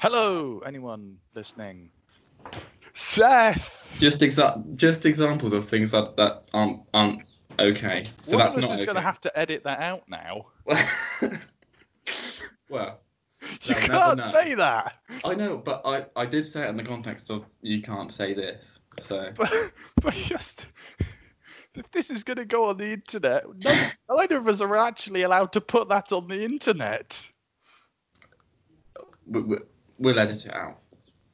Hello, anyone listening? Seth. Just exa- just examples of things that, that aren't aren't okay. So One that's of us not is okay. going to have to edit that out now. well, You They'll can't know. say that. I know, but I, I did say it in the context of you can't say this. So But, but just if this is going to go on the internet, no, neither of us are actually allowed to put that on the internet. we, we, we'll edit it out.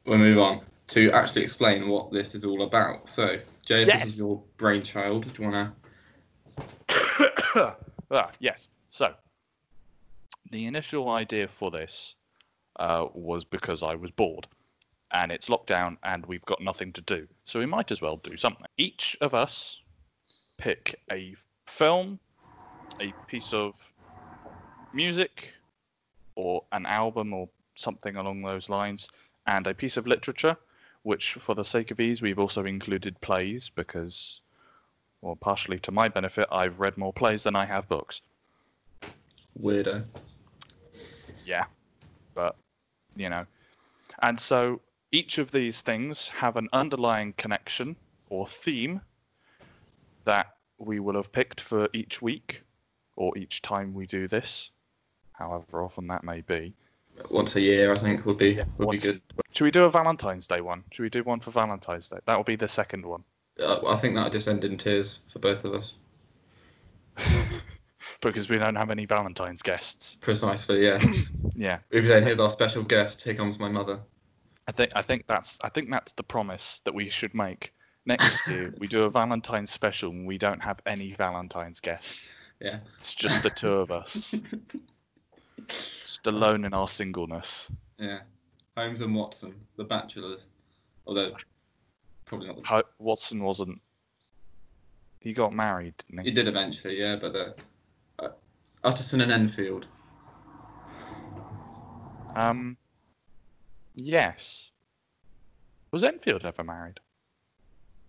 We'll move on to actually explain what this is all about. So, Jay, Yes. this is your brainchild. Do you want ah, yes. So, the initial idea for this uh, was because I was bored, and it's lockdown, and we've got nothing to do. So we might as well do something. Each of us pick a film, a piece of music, or an album, or something along those lines, and a piece of literature. Which, for the sake of ease, we've also included plays because well, partially to my benefit, I've read more plays than I have books. Weirdo. Yeah. But, you know. And so each of these things have an underlying connection or theme that we will have picked for each week or each time we do this, however often that may be. Once a year, I think would be would Once- be good. Should we do a Valentine's Day one? Should we do one for Valentine's Day? That will be the second one. Uh, I think that would just end in tears for both of us. Because we don't have any Valentine's guests. Precisely, yeah. Yeah. we could say, here's our special guest. Here comes my mother. I think I think that's I think that's the promise that we should make. Next year we do a Valentine's special and we don't have any Valentine's guests. Yeah. It's just the two of us. alone in our singleness. Yeah. Holmes and Watson, the bachelors. Although, probably not. The... Ho- Watson wasn't he got married, didn't He he? did eventually, yeah, but the uh, Utterson and Enfield. Um Yes. Was Enfield ever married?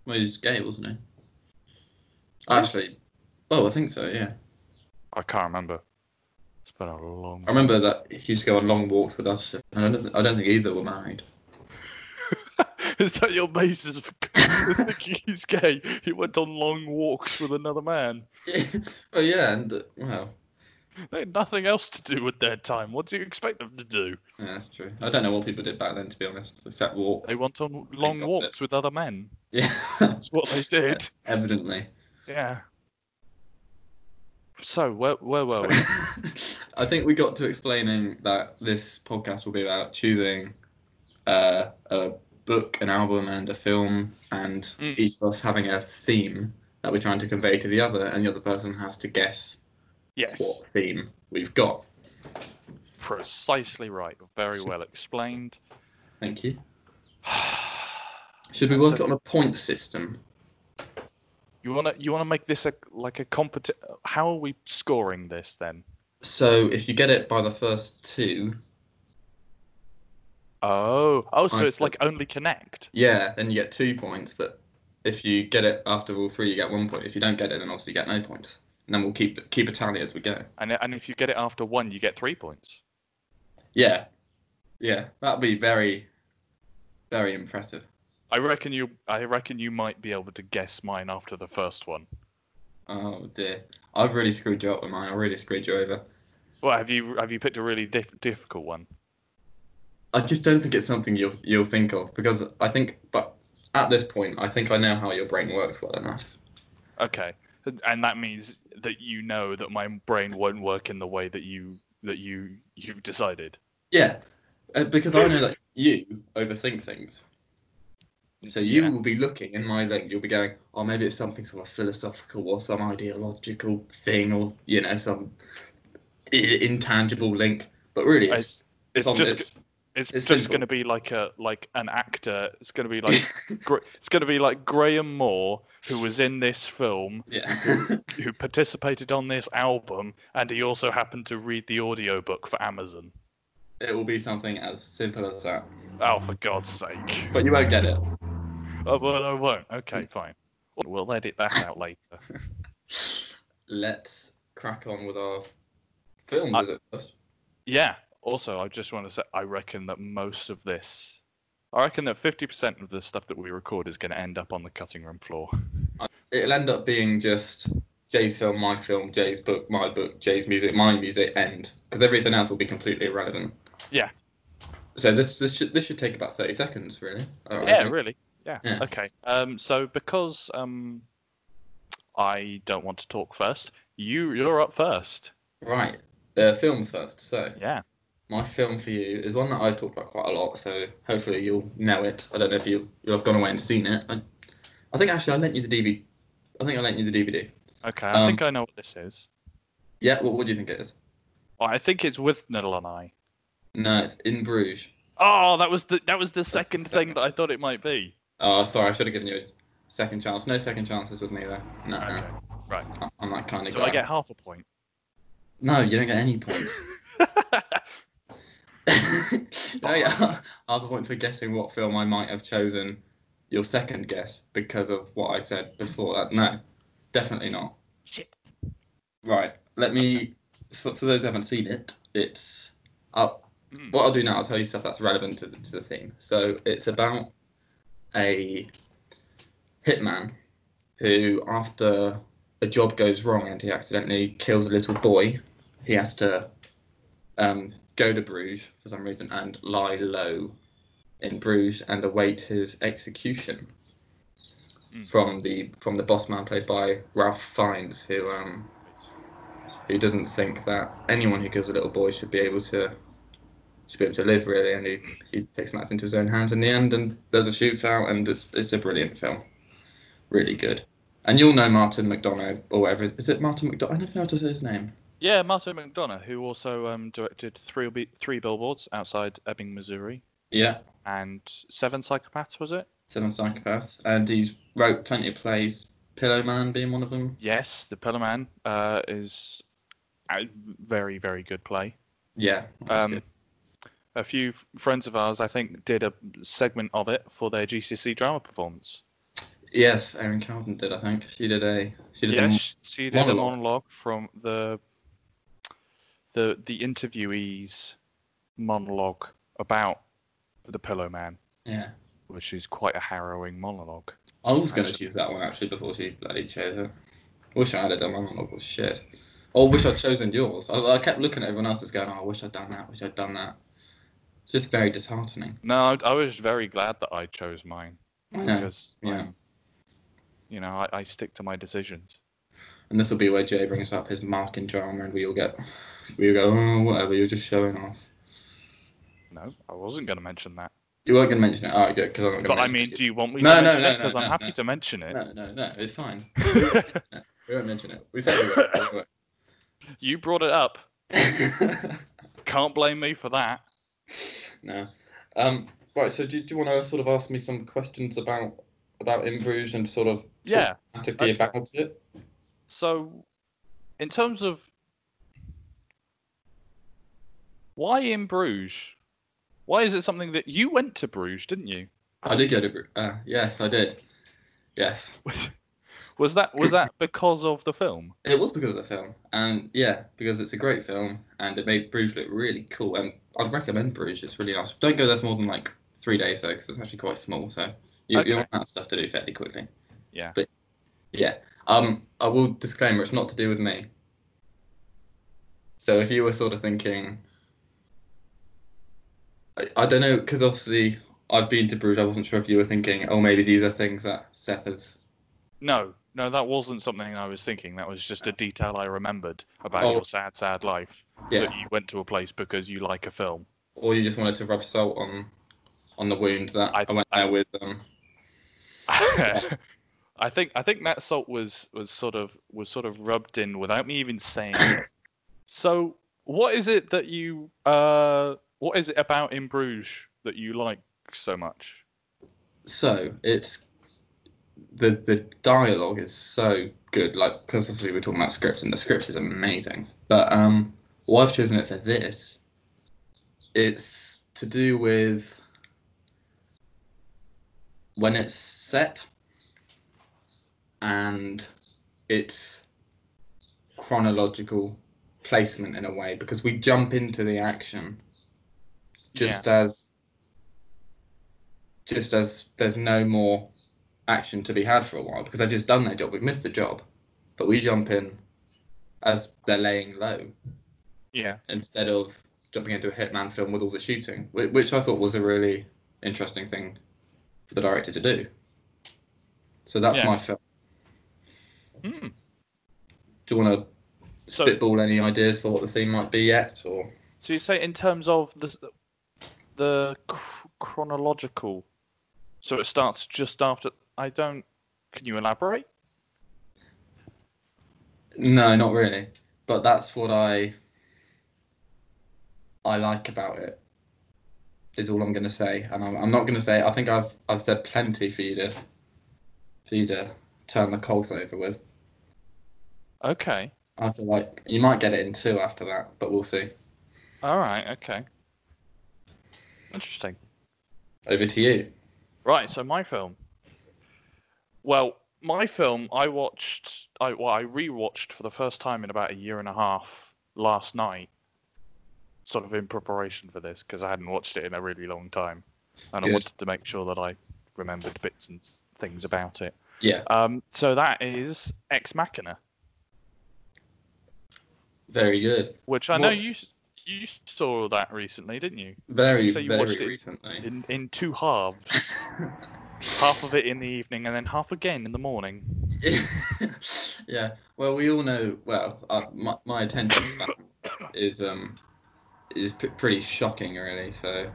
Well, he's gay, wasn't he? Actually, oh, I think so. Yeah, I can't remember. Been a long I remember that he used to go on long walks with us. And I don't, th- I don't think either were married. Is that your basis for thinking he's gay? He went on long walks with another man. oh yeah, and uh, well, They had nothing else to do with their time. What do you expect them to do? yeah, that's true. I don't know what people did back then, to be honest, except walk. They went on long walks with other men. Yeah, That's what they did. evidently. Yeah. So where where were we? I think we got to explaining that this podcast will be about choosing uh, a book, an album, and a film, and Mm. each of us having a theme that we're trying to convey to the other, and the other person has to guess Yes, what theme we've got. precisely right. Very well explained. Thank you. Should we work it on a point system? You wanna you wanna make this a like a competi How are we scoring this then? So if you get it by the first two, Oh, oh, so I it's like only connect. yeah, then you get two points. But if you get it after all three, you get one point. If you don't get it, then obviously you get no points. And then we'll keep keep a tally as we go. And and if you get it after one, you get three points. Yeah, yeah, that'd be very, very impressive. I reckon you I reckon you might be able to guess mine after the first one. Oh dear, I've really screwed you up with mine. I really screwed you over. Well, have you have you picked a really diff- difficult one? I just don't think it's something you'll you'll think of because I think, but at this point, I think I know how your brain works well enough. Okay, and that means that you know that my brain won't work in the way that you that you you've decided. Yeah, uh, because I know that you overthink things. So you Yeah. will be looking in my link. You'll be going, oh, maybe it's something sort of philosophical or some ideological thing, or you know, some i- intangible link. But really, it's, It's it's just this. it's, it's just going to be like a like an actor. It's going to be like it's going to be like Graham Moore who was in this film yeah. who participated on this album and he also happened to read the audiobook for Amazon. it will be something as simple as that. Oh, for God's sake. But you won't get it. Oh, well, I won't. Okay, fine. We'll edit that out later. Let's crack on with our film. I- is it? first? Yeah. Also, I just want to say, I reckon that most of this, I reckon that 50% of the stuff that we record is going to end up on the cutting room floor. It'll end up being just Jay's film, my film, Jay's book, my book, Jay's music, my music, end. Because everything else will be completely irrelevant. Yeah. So this this should this should take about thirty seconds, really. Yeah, really. Yeah. Yeah. Okay. Um. So because um, I don't want to talk first, you you're up first. Right. Uh, films first. So Yeah. my film for you is one that I've talked about quite a lot. So hopefully you'll know it. I don't know if you you'll have gone away and seen it. I, I think actually I lent you the DVD. I think I lent you the DVD. Okay. I Um, think I know what this is. Yeah. What, what do you think it is? Oh, I think it's Withnail and I. No, it's In Bruges. Oh, that was the that was the the second thing that I thought it might be. Oh, sorry. I should have given you a second chance. No second chances with me though. No, Okay. no. Right. I'm- that kind of So guy. I get half a point. No, you don't get any points. no, yeah, half a point for guessing what film I might have chosen. Your second guess because of what I said before that. No, definitely not. Shit. Right. Let me. For, for those who haven't seen it, it's. I'll, Mm. what I'll do now, I'll tell you stuff that's relevant to to the theme. So it's about a hitman who, after a job goes wrong and he accidentally kills a little boy, he has to um, go to Bruges for some reason and lie low in Bruges and await his execution Mm. from the from the boss man played by Ralph Fiennes, who um, who doesn't think that anyone who kills a little boy should be able to should be able to live really, and he, he takes matters into his own hands in the end, and there's a shootout, and it's, it's a brilliant film, really good. And you'll know Martin McDonagh or whatever. Is it Martin McDonagh? I don't know how to say his name. Yeah, Martin McDonagh, who also um, directed three three billboards outside Ebbing, Missouri, Yeah, and Seven Psychopaths, was it? Seven Psychopaths, and he's wrote plenty of plays. Pillow Man being one of them. Yes, The Pillow Man uh, is a very very good play. Yeah. Um, good. A few friends of ours, I think, did a segment of it for their GCSE drama performance. Yes, Erin Carlton did. I think she did a. She did a Yes, she did a monologue. monologue from the the the interviewee's monologue about the Pillow Man, yeah. which is quite a harrowing monologue. I was going to choose that one actually before she bloody chose it. Wish I had done my monologue was shit. Or wish I'd chosen yours. I, I kept looking at everyone else that's going, oh, I wish I'd done that, wish I'd done that. Just very disheartening. No, I, I was very glad that I chose mine know. because, yeah. um, you know, I, I stick to my decisions. And this will be where Jay brings up his marking drama and we all get, we all go, oh, whatever, you're just showing off. No, I wasn't going to mention that. You weren't going to mention it. Alright, good, because I'm not going to But I mean, do you want me No, to no, mention no, it? no, Because I'm no, happy no. to mention it. No, no, no, it's fine. we won't mention it. We said we won't. you brought it up. Can't blame me for that. No. Um, right. So, do, do you want to sort of ask me some questions about about In Bruges and sort of Yeah. thematically Okay. about it? So, in terms of why in Bruges? Why is it something that you went to Bruges, didn't you? I did go to. Bruges. Uh, yes, I did. Yes, Was that was that because of the film? it was because of the film, and yeah, because it's a great film, and it made Bruges look really cool. And I'd recommend Bruges. It's really nice. Don't go there for more than like three days though, because it's actually quite small. So you Okay. you want that stuff to do fairly quickly. Yeah. But yeah, um, I will disclaimer it's not to do with me. So if you were sort of thinking, I, I don't know, because obviously I've been to Bruges. I wasn't sure if you were thinking, oh, maybe these are things that Seth has. No, no, that wasn't something I was thinking. That was just a detail I remembered about Oh. your sad, sad life. Yeah. That you went to a place because you like a film. Or you just wanted to rub salt on on the wound that I, I- went I- there with um I think I think that salt was was sort of was sort of rubbed in without me even saying it. So, what is it that you uh what is it about in Bruges that you like so much? So it's the the dialogue is so good. Like because obviously we're talking about script and the script is amazing. But um, why I've chosen it for this, it's to do with when it's set and its chronological placement in a way because we jump into the action just as just as there's no more action to be had for a while because they've just done their job. We've missed the job, but we jump in as they're laying low Yeah. instead of jumping into a hitman film with all the shooting, which I thought was a really interesting thing for the director to do. So that's Yeah. my film. Hmm. Do you want to So, spitball any ideas for what the theme might be yet, or so you say in terms of the the chronological. So it starts just after. I don't. Can you elaborate? no, not really. But that's what I I like about it. Is all I'm going to say, and I'm, I'm not going to say. I think I've I've said plenty for you to for you to turn the cogs over with. Okay. I feel like you might get it in two after that, but we'll see. All right. Okay. Interesting. Over to you. Right, so my film. Well, my film I watched I well I rewatched for the first time in about a year and a half last night. Sort of in preparation for this because I hadn't watched it in a really long time. And I wanted to make sure that I remembered bits and things about it. Yeah, Um, so that is Ex Machina, very good. which I know you you saw that recently, didn't you? Very, So you very watched it recently. In in two halves, half of it in the evening and then half again in the morning. yeah. Well, we all know. Well, uh, my my attention is um is p- pretty shocking, really. So,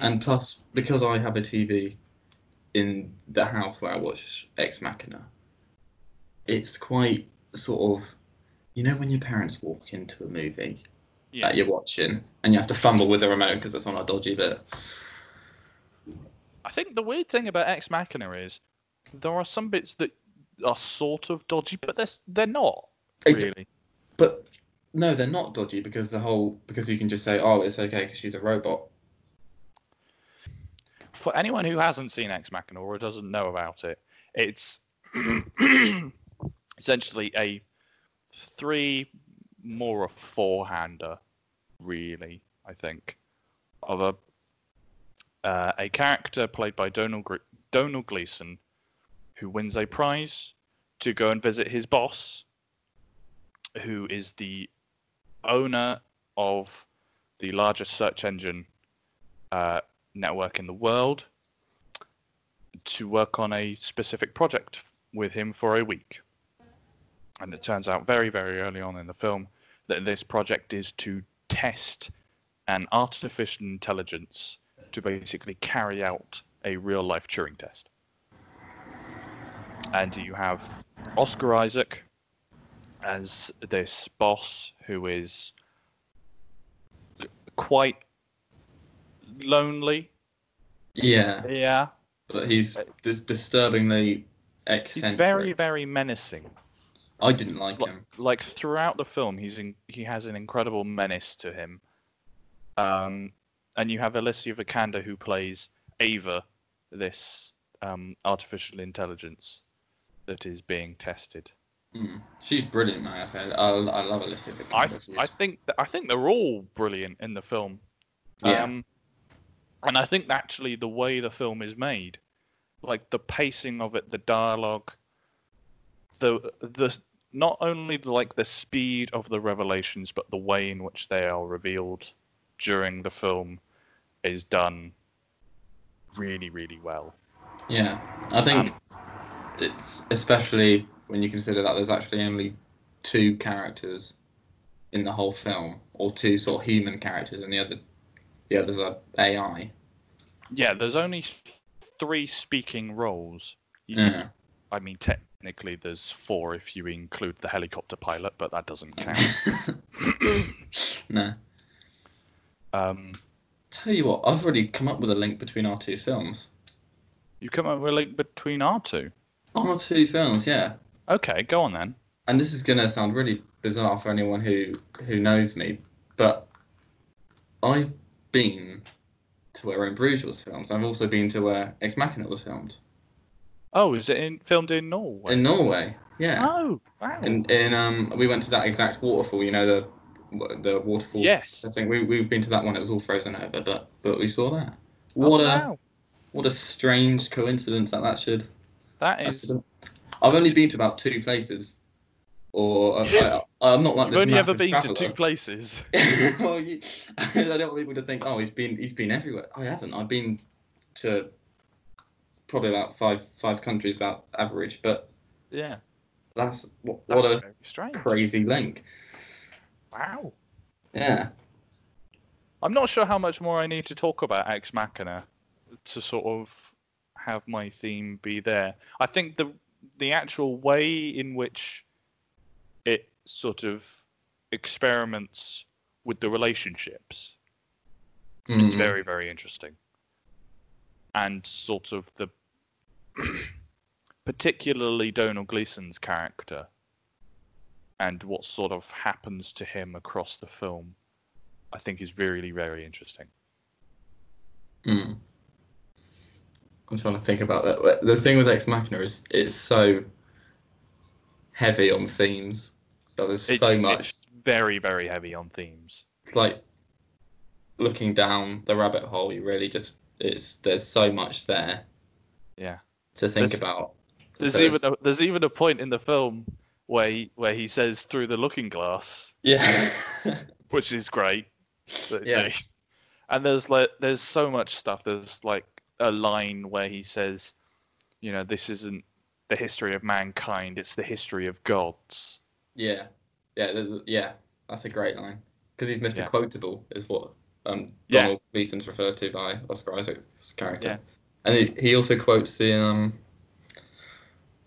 and plus because I have a TV in the house where I watch Ex Machina, it's quite sort of, you know, when your parents walk into a movie Yeah. that you're watching and you have to fumble with the remote because it's on a dodgy bit. I think the weird thing about Ex Machina is there are some bits that are sort of dodgy, but they're they're not really. But no, they're not dodgy because the whole because you can just say, oh, it's okay because she's a robot. For anyone who hasn't seen Ex Machina or doesn't know about it, it's essentially a three, more a four-hander, really. I think of a uh, a character played by Donald Gre- Donald Gleeson, who wins a prize to go and visit his boss, who is the owner of the largest search engine uh, network in the world, to work on a specific project with him for a week. And it turns out very, very early on in the film that this project is to test an artificial intelligence to basically carry out a real life Turing test. And you have Oscar Isaac as this boss who is quite lonely. Yeah, Yeah. but he's dis- disturbingly eccentric. He's very, very menacing. I didn't like Like, him. like throughout the film, he's in, he has an incredible menace to him. Um, and you have Alicia Vikander who plays Ava, this um, artificial intelligence that is being tested. Mm. She's brilliant, man. I say, I, I love Alicia I Vikander. She's- I think th- I think they're all brilliant in the film. Yeah. Um, and I think actually the way the film is made, like the pacing of it, the dialogue, the the not only like the speed of the revelations, but the way in which they are revealed during the film is done really really well. yeah, I think Um, it's especially when you consider that there's actually only two characters in the whole film, or two sort of human characters, and the other the others are AI. Yeah, there's only three speaking roles. Yeah. I mean, technically, there's four if you include the helicopter pilot, but that doesn't count. no. um, Tell you what, I've already come up with a link between our two films. you come up with a link between our two. Our two films, yeah. Okay, go on then. And this is going to sound really bizarre for anyone who who knows me, but I've been to where In Bruges was filmed. I've also been to where Ex Machina was filmed Oh, is it in, filmed in Norway? in Norway. Yeah. Oh, wow. And in um, we went to that exact waterfall. You know the the waterfall. Yes. I think we we've been to that one. It was all frozen over, but but we saw that. Oh, what Oh, a wow. what a strange coincidence that that should. That is. I've only been to about two places, or uh, I, I, I'm not like You've this only ever been traveller. to two places. well, you, I don't want people to think, oh, he's been he's been everywhere. I haven't. I've been to probably about five five countries about average, but Yeah. that's what, That's what a strange. crazy link. Wow. Yeah. I'm not sure how much more I need to talk about Ex Machina to sort of have my theme be there. I think the the actual way in which it sort of experiments with the relationships is Mm. very very interesting, and sort of the particularly Donald Gleeson's character and what sort of happens to him across the film. I think is really very interesting. Mm. I'm trying to think about that. The thing with Ex Machina is it's so heavy on themes. That there's It's, so much. it's very very heavy on themes. It's like looking down the rabbit hole. You really just it's there's so much there Yeah. to think There's- about. There's So even a, there's even a point in the film where he, where he says through the looking glass, yeah. which is great. But Yeah. they- And there's like there's so much stuff. There's like a line where he says, you know, this isn't the history of mankind, it's the history of gods. yeah, yeah, yeah. That's a great line because he's Mr. Yeah. Quotable, is what um, Yeah. Donald Gleeson's referred to by Oscar Isaac's character. Yeah. And he, he also quotes the um,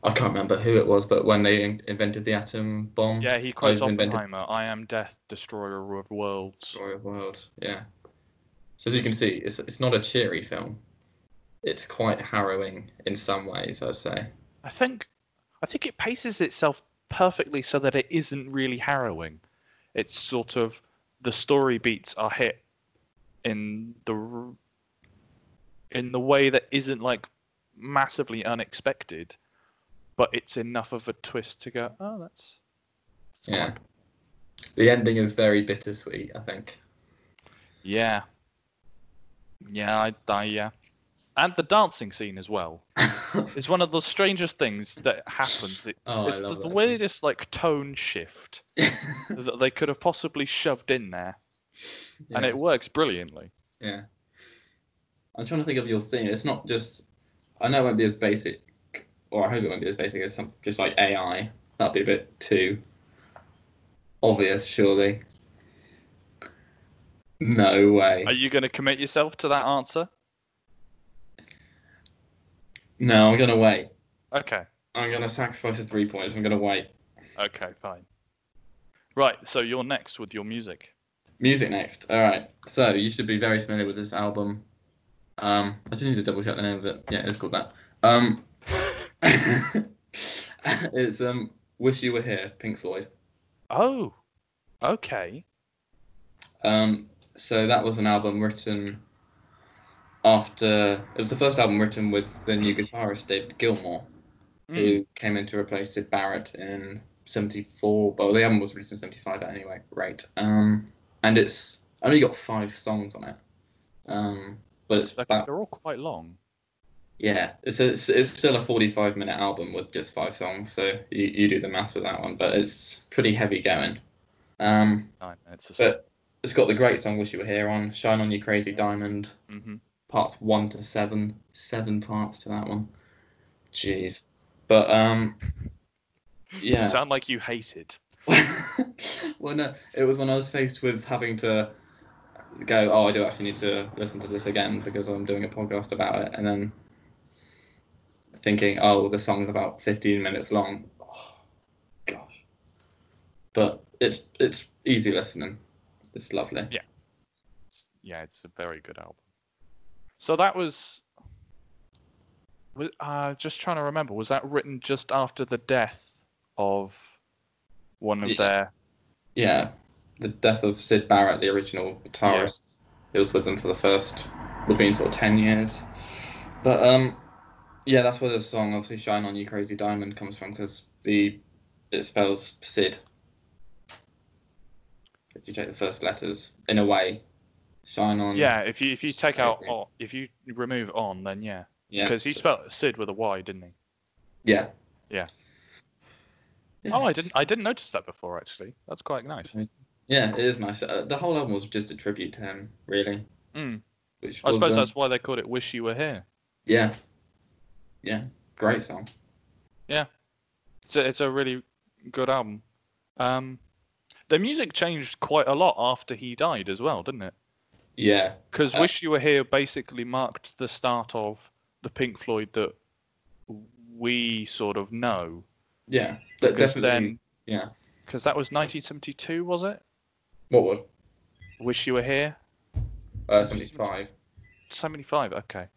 I can't remember who it was, but when they in- invented the atom bomb, Yeah, he quotes I've invented- Oppenheimer, I am death, destroyer of worlds. Story of the world. Yeah. So as you can see, it's it's not a cheery film. It's quite harrowing in some ways, I'd say. I think I think it paces itself perfectly so that it isn't really harrowing. It's sort of the story beats are hit in the in the way that isn't like massively unexpected, but it's enough of a twist to go, oh, that's, that's Yeah. The ending is very bittersweet, I think. yeah, yeah, I, I yeah, and the dancing scene as well. It's one of the strangest things that happens. It, Oh, I it's love the, the weirdest like tone shift that they could have possibly shoved in there, and it works brilliantly. Yeah. I'm trying to think of your thing. It's not just. I know it won't be as basic, or I hope it won't be as basic as some just like AI. That'd be a bit too obvious, surely. No way. Are you going to commit yourself to that answer? No, I'm gonna wait. Okay, I'm gonna sacrifice the three points. I'm gonna wait. okay, fine. Right, so you're next with your music. Music next. All right. So you should be very familiar with this album. Um, I just need to double check the name of it. Yeah, it's called that. Um, it's um, "Wish You Were Here," Pink Floyd. Oh, okay. Um, so that was an album written after it was the first album written with the new guitarist David Gilmour, Mm. who came in to replace Syd Barrett in '74. Well, the album was released in '75 anyway. Right. Um, and it's only got five songs on it. Um, but it's They're, about they're all quite long. Yeah, it's a, it's, it's still a 45 minute album with just five songs. So you, you do the maths with that one, but it's pretty heavy going. Um, Nine minutes but it's got the great song "Wish You Were Here" on "Shine On You Crazy Diamond." hmm parts one to seven, seven parts to that one. Jeez, but um, You yeah. sound like you hated. well, no, it was when I was faced with having to go. Oh, I do actually need to listen to this again because I'm doing a podcast about it, and then thinking, oh, the song's about 15 minutes long. Oh, gosh, but it's it's easy listening. It's lovely. It's- yeah, it's a very good album. So that was. uh, just trying to remember, was that written just after the death of one of Yeah. their. Yeah, the death of Syd Barrett, the original guitarist. He was with them for the first, would have been sort of ten years. But um, yeah, that's where the song obviously "Shine On You Crazy Diamond" comes from because the it spells Sid. if you take the first letters in a way. Shine on. Yeah, if you if you take out on, if you remove on, then yeah, yeah. because he spelled Sid with a Y, didn't he? Yeah. Yeah. Yeah, Oh, I didn't I didn't notice that before actually. That's quite nice. Yeah, it is nice. Uh, the whole album was just a tribute to him, really. Mm. Which I was, suppose um, that's why they called it "Wish You Were Here." Yeah. Yeah. Great song. Yeah, it's a, it's a really good album. Um, the music changed quite a lot after he died as well, didn't it? Yeah. Because Uh, "Wish You Were Here" basically marked the start of the Pink Floyd that we sort of know. Yeah. But Because definitely. then, yeah. because that was 1972, was it? What was? "Wish You Were Here." Uh, 75. 75. Okay.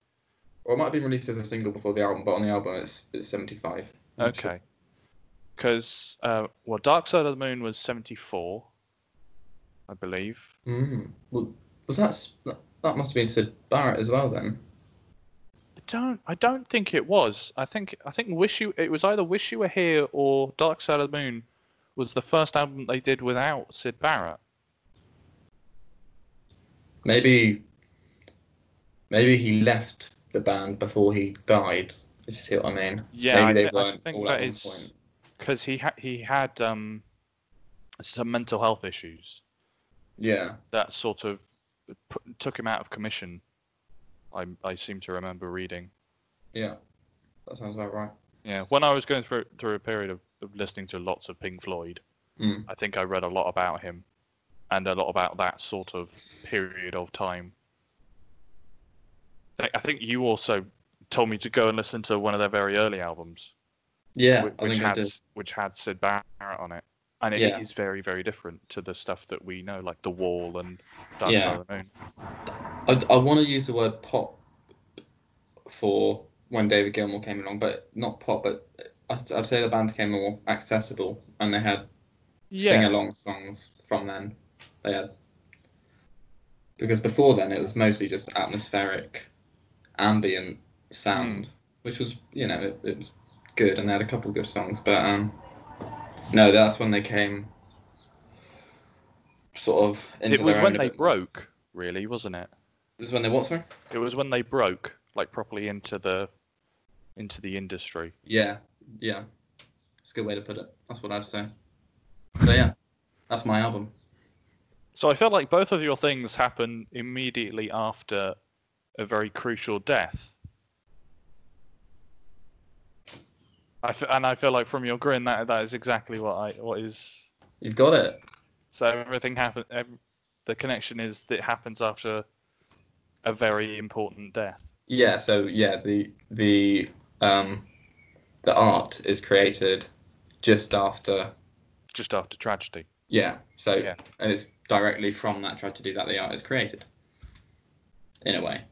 Or it might have been released as a single before the album, but on the album it's, it's 75. I'm. Okay. Because uh, well, Dark Side of the Moon was 74, I believe. Mm. Well, was that, that that must have been Syd Barrett as well then? I don't. I don't think it was. I think. I think Wish You. It was either Wish You Were Here or Dark Side of the Moon was the first album they did without Syd Barrett. Maybe maybe he left the band before he died. If you see what I mean? Yeah, maybe I, they thi- I think that is because he had he had um some mental health issues Yeah, that sort of put, took him out of commission. I I seem to remember reading. yeah, that sounds about right. Yeah, when I was going through through a period of, of listening to lots of Pink Floyd, Mm. I think I read a lot about him, and a lot about that sort of period of time. I I think you also told me to go and listen to one of their very early albums, Yeah, which, which had which had Syd Barrett on it, and it is Yeah. very very different to the stuff that we know, like The Wall and Dark Yeah. Side of the Moon. I, I want to use the word pop for when David Gilmour came along, but not pop. But I'd, I'd say the band became more accessible, and they had sing along songs from then. They had because before then it was mostly just atmospheric, ambient sound, which was you know it, it was good, and they had a couple of good songs. But um, no, that's when they came sort of into it was their when own a they bit broke, really, wasn't it? This is when they what? Sorry. It was when they broke, like properly into the into the industry. Yeah, yeah. It's a good way to put it. That's what I'd say. So yeah, that's my album. So I felt like both of your things happen immediately after a very crucial death. I f- and I feel like from your grin that that is exactly what I what is. You've got it. So everything happen. Ev- the connection is that it happens after a very important death. Yeah. So yeah, the the um the art is created just after. Just after tragedy. Yeah. So Yeah. and it's directly from that tragedy that the art is created. In a way.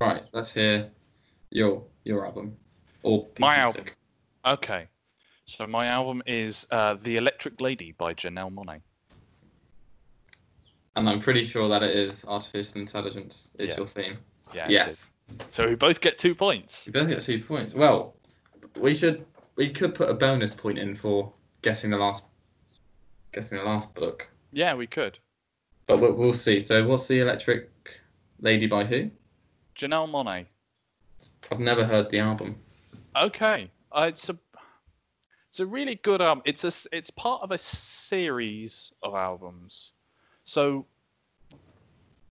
Right. Let's hear your your album. Or My of album. Okay. So my album is uh, "The Electric Lady" by Janelle Monae. And I'm pretty sure that it is artificial intelligence is Yeah. your theme. Yeah. yes. So we both get two points. You both get two points. Well, we should we could put a bonus point in for guessing the last guessing the last book, Yeah, we could. but we'll, we'll see. So, what's the Electric Lady by who? Janelle Monae. I've never heard the album. Okay, uh, it's a it's a really good album. It's a it's part of a series of albums. So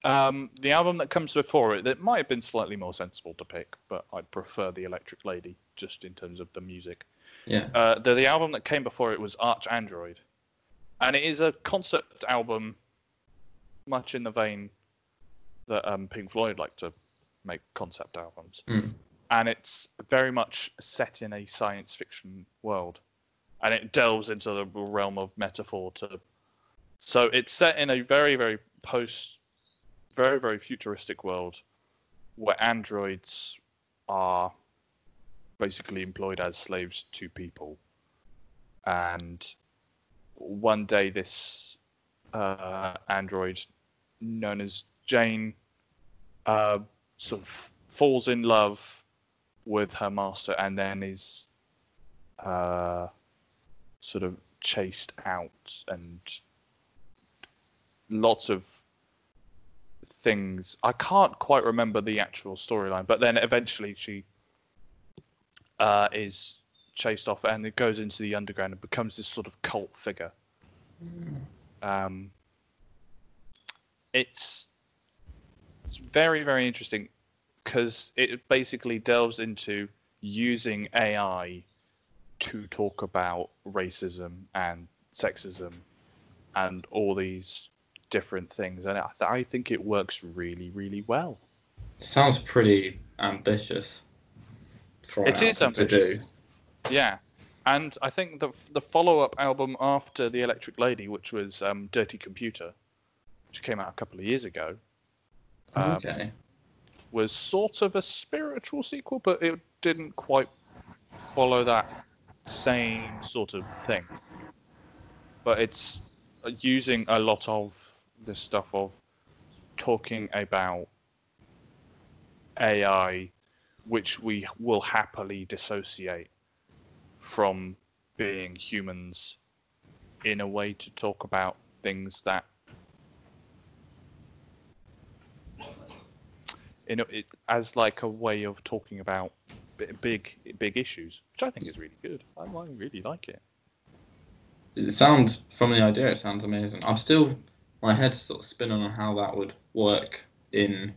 um, the album that comes before it, that might have been slightly more sensible to pick, but I prefer the Electric Lady just in terms of the music. Yeah. Uh, the the album that came before it was ArchAndroid, and it is a concept album, much in the vein that um, Pink Floyd like to make concept albums. Mm. and it's very much set in a science fiction world. And it delves into the realm of metaphor to so it's set in a very very post very very futuristic world where androids are basically employed as slaves to people. And one day this uh, android known as jane uh, sort of falls in love with her master and then is uh, sort of chased out and lots of things. I can't quite remember the actual storyline, but then eventually she uh, is chased off and it goes into the underground and becomes this sort of cult figure. Um, it's it's very very interesting because it basically delves into using AI to talk about racism and sexism and all these different things, and I, th- I think it works really really well. Sounds pretty ambitious. For It is album to do. Yeah, and I think the the follow up album after the Electric Lady, which was um, Dirty Computer, which came out a couple of years ago, um, okay. Was sort of a spiritual sequel, but it didn't quite follow that same sort of thing. But it's using a lot of this stuff of talking about AI, which we will happily dissociate from being humans in a way to talk about things that you know it as like a way of talking about big big issues which i think is really good i, I really like it It sounds from the idea. It sounds amazing. I'm still my head's sort of spinning on how that would work in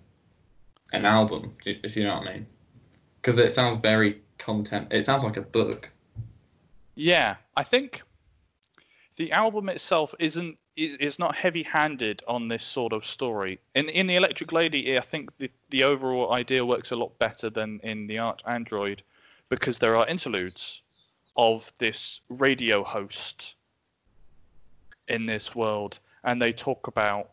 an album, if you know what I mean. Because it sounds very content. It sounds like a book. yeah i think the album itself isn't is, not heavy handed on this sort of story. In in the electric lady i think the, the overall idea works a lot better than in the arch android because there are interludes of this radio host in this world and they talk about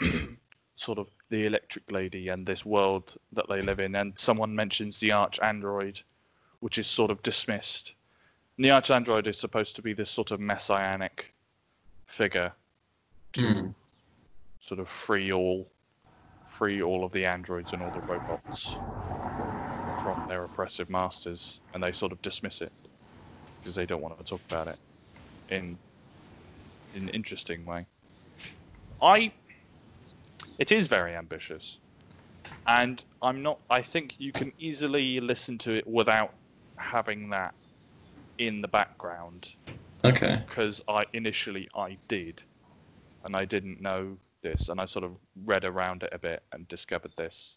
sort of the electric lady and this world that they live in. And someone mentions the arch android which is sort of dismissed. And the arch android is supposed to be this sort of messianic figure to Mm. sort of free all free all of the androids and all the robots from their oppressive masters and they sort of dismiss it because they don't want to talk about it in in an interesting way i it is very ambitious and i'm not i think you can easily listen to it without having that in the background Okay. because I initially I did, and I didn't know this, and I sort of read around it a bit and discovered this,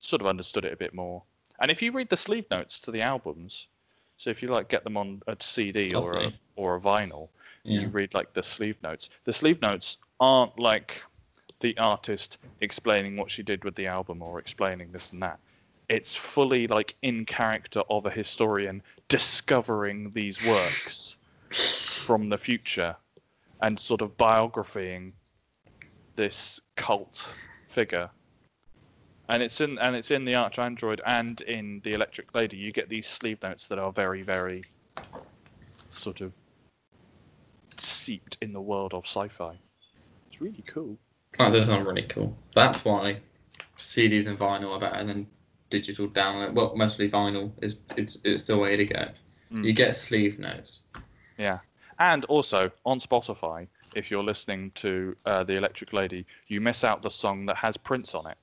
sort of understood it a bit more. And if you read the sleeve notes to the albums, so if you like get them on a CD or a, or a vinyl, Yeah. you read like the sleeve notes. The sleeve notes aren't like the artist explaining what she did with the album or explaining this and that. It's fully like in character of a historian discovering these works from the future and sort of biographying this cult figure. And it's in and it's in the ArchAndroid and in the Electric Lady. You get these sleeve notes that are very, very sort of steeped in the world of sci-fi. It's really cool. That does sound really cool. That's why CDs and vinyl are better than digital download. Well, mostly vinyl is it's it's the way to go. Mm. You get sleeve notes. Yeah. And also on Spotify, if you're listening to uh, the Electric Lady, you miss out the song that has Prince on it.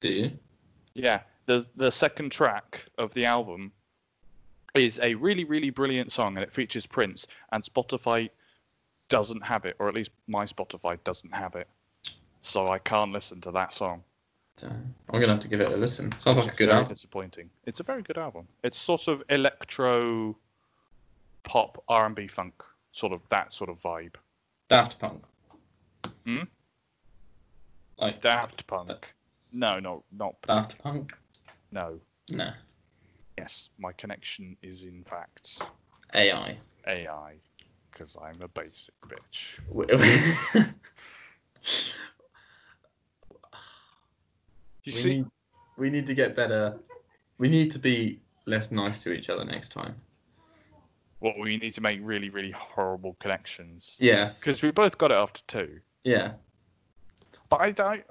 Do you? Yeah, the the second track of the album is a really really brilliant song, and it features Prince. And Spotify doesn't have it, or at least my Spotify doesn't have it, so I can't listen to that song. So, I'm gonna have to give it a listen. Sounds like a good album. Disappointing. It's a very good album. It's sort of electro, pop, R and B, funk, sort of that sort of vibe. Daft Punk. Hmm? Like Daft Punk. No, no, not Daft Punk. no. No. Yes, my connection is in fact AI. AI, because I'm a basic bitch. we You see, need, we need to get better. We need to be less nice to each other next time. What we need to make really, really horrible connections Yes. because we both got it after two. Yeah. But I don't,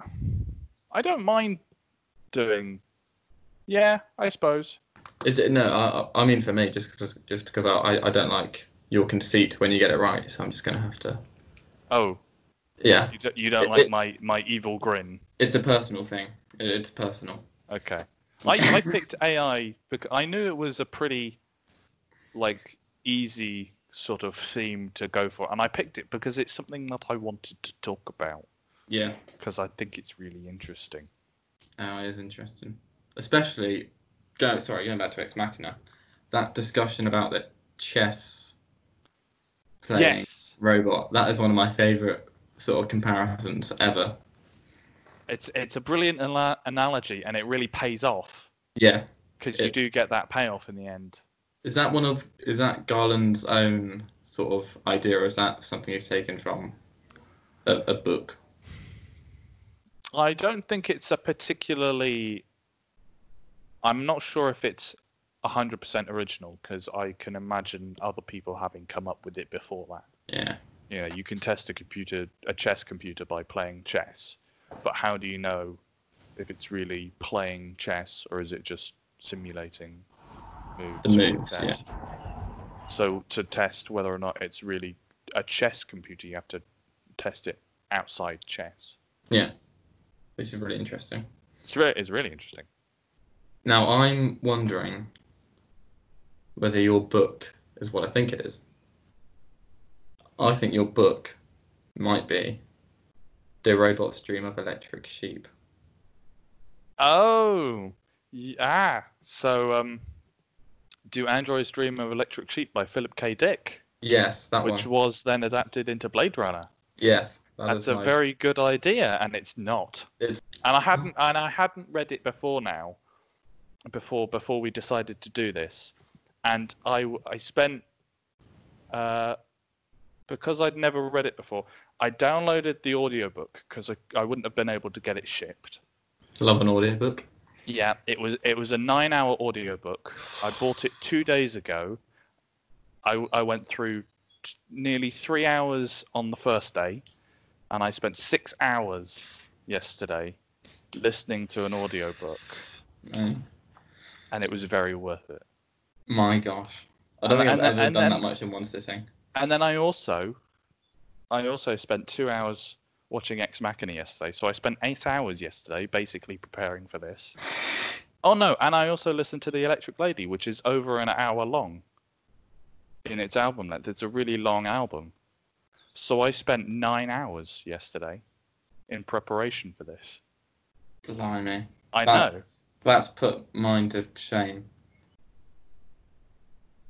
I don't mind doing. Yeah, I suppose. Is it, no, I, I mean for me, just just, just because I, I I don't like your conceit when you get it right, so I'm just gonna have to Oh, Yeah, you don't, you don't It- like it- my, my evil grin. it's a personal thing. It's personal. Okay. I, I picked AI because I knew it was a pretty like easy sort of theme to go for, and I picked it because it's something that I wanted to talk about Yeah, because I think it's really interesting. oh, it is interesting. Especially, go sorry, going back to Ex Machina, that discussion about the chess playing Yes, robot. That is one of my favourite sort of comparisons ever. it's it's a brilliant analogy, and it really pays off Yeah, because you do get that payoff in the end. Is that one of is that Garland's own sort of idea, or is that something he's taken from a, a book? I don't think it's a particularly. I'm not sure if it's 100% original because I can imagine other people having come up with it before that. Yeah, You know, you can test a computer, a chess computer, by playing chess, but how do you know if it's really playing chess or is it just simulating moves? the moves. Yeah, So to test whether or not it's really a chess computer, you have to test it outside chess. yeah, which is really interesting. It's really, it's really interesting. Now I'm wondering whether your book is what I think it is. I think your book might be The Robot's Dream of Electric Sheep. Oh, yeah. So, um, do androids dream of electric sheep by Philip K. Dick, Yes, that which one. was then adapted into Blade Runner. Yes, that That's a my- very good idea, and it's not. It's- And I hadn't, and I hadn't read it before now, before before we decided to do this, and I I spent, uh, because I'd never read it before, I downloaded the audiobook because I, I wouldn't have been able to get it shipped. love an audiobook. Yeah, it was it was a nine hour audiobook. I bought it two days ago. I, I went through t- nearly three hours on the first day, and I spent six hours yesterday listening to an audiobook, Mm. and it was very worth it. My gosh, I don't think I've ever and done then- that much in one sitting. And then I also, I also spent two hours watching Ex Machina yesterday. So I spent eight hours yesterday basically preparing for this. Oh no, and I also listened to the Electric Lady, which is over an hour long in its album length. It's a really long album. So I spent nine hours yesterday in preparation for this. Blimey, I That- know. that's put mine to shame.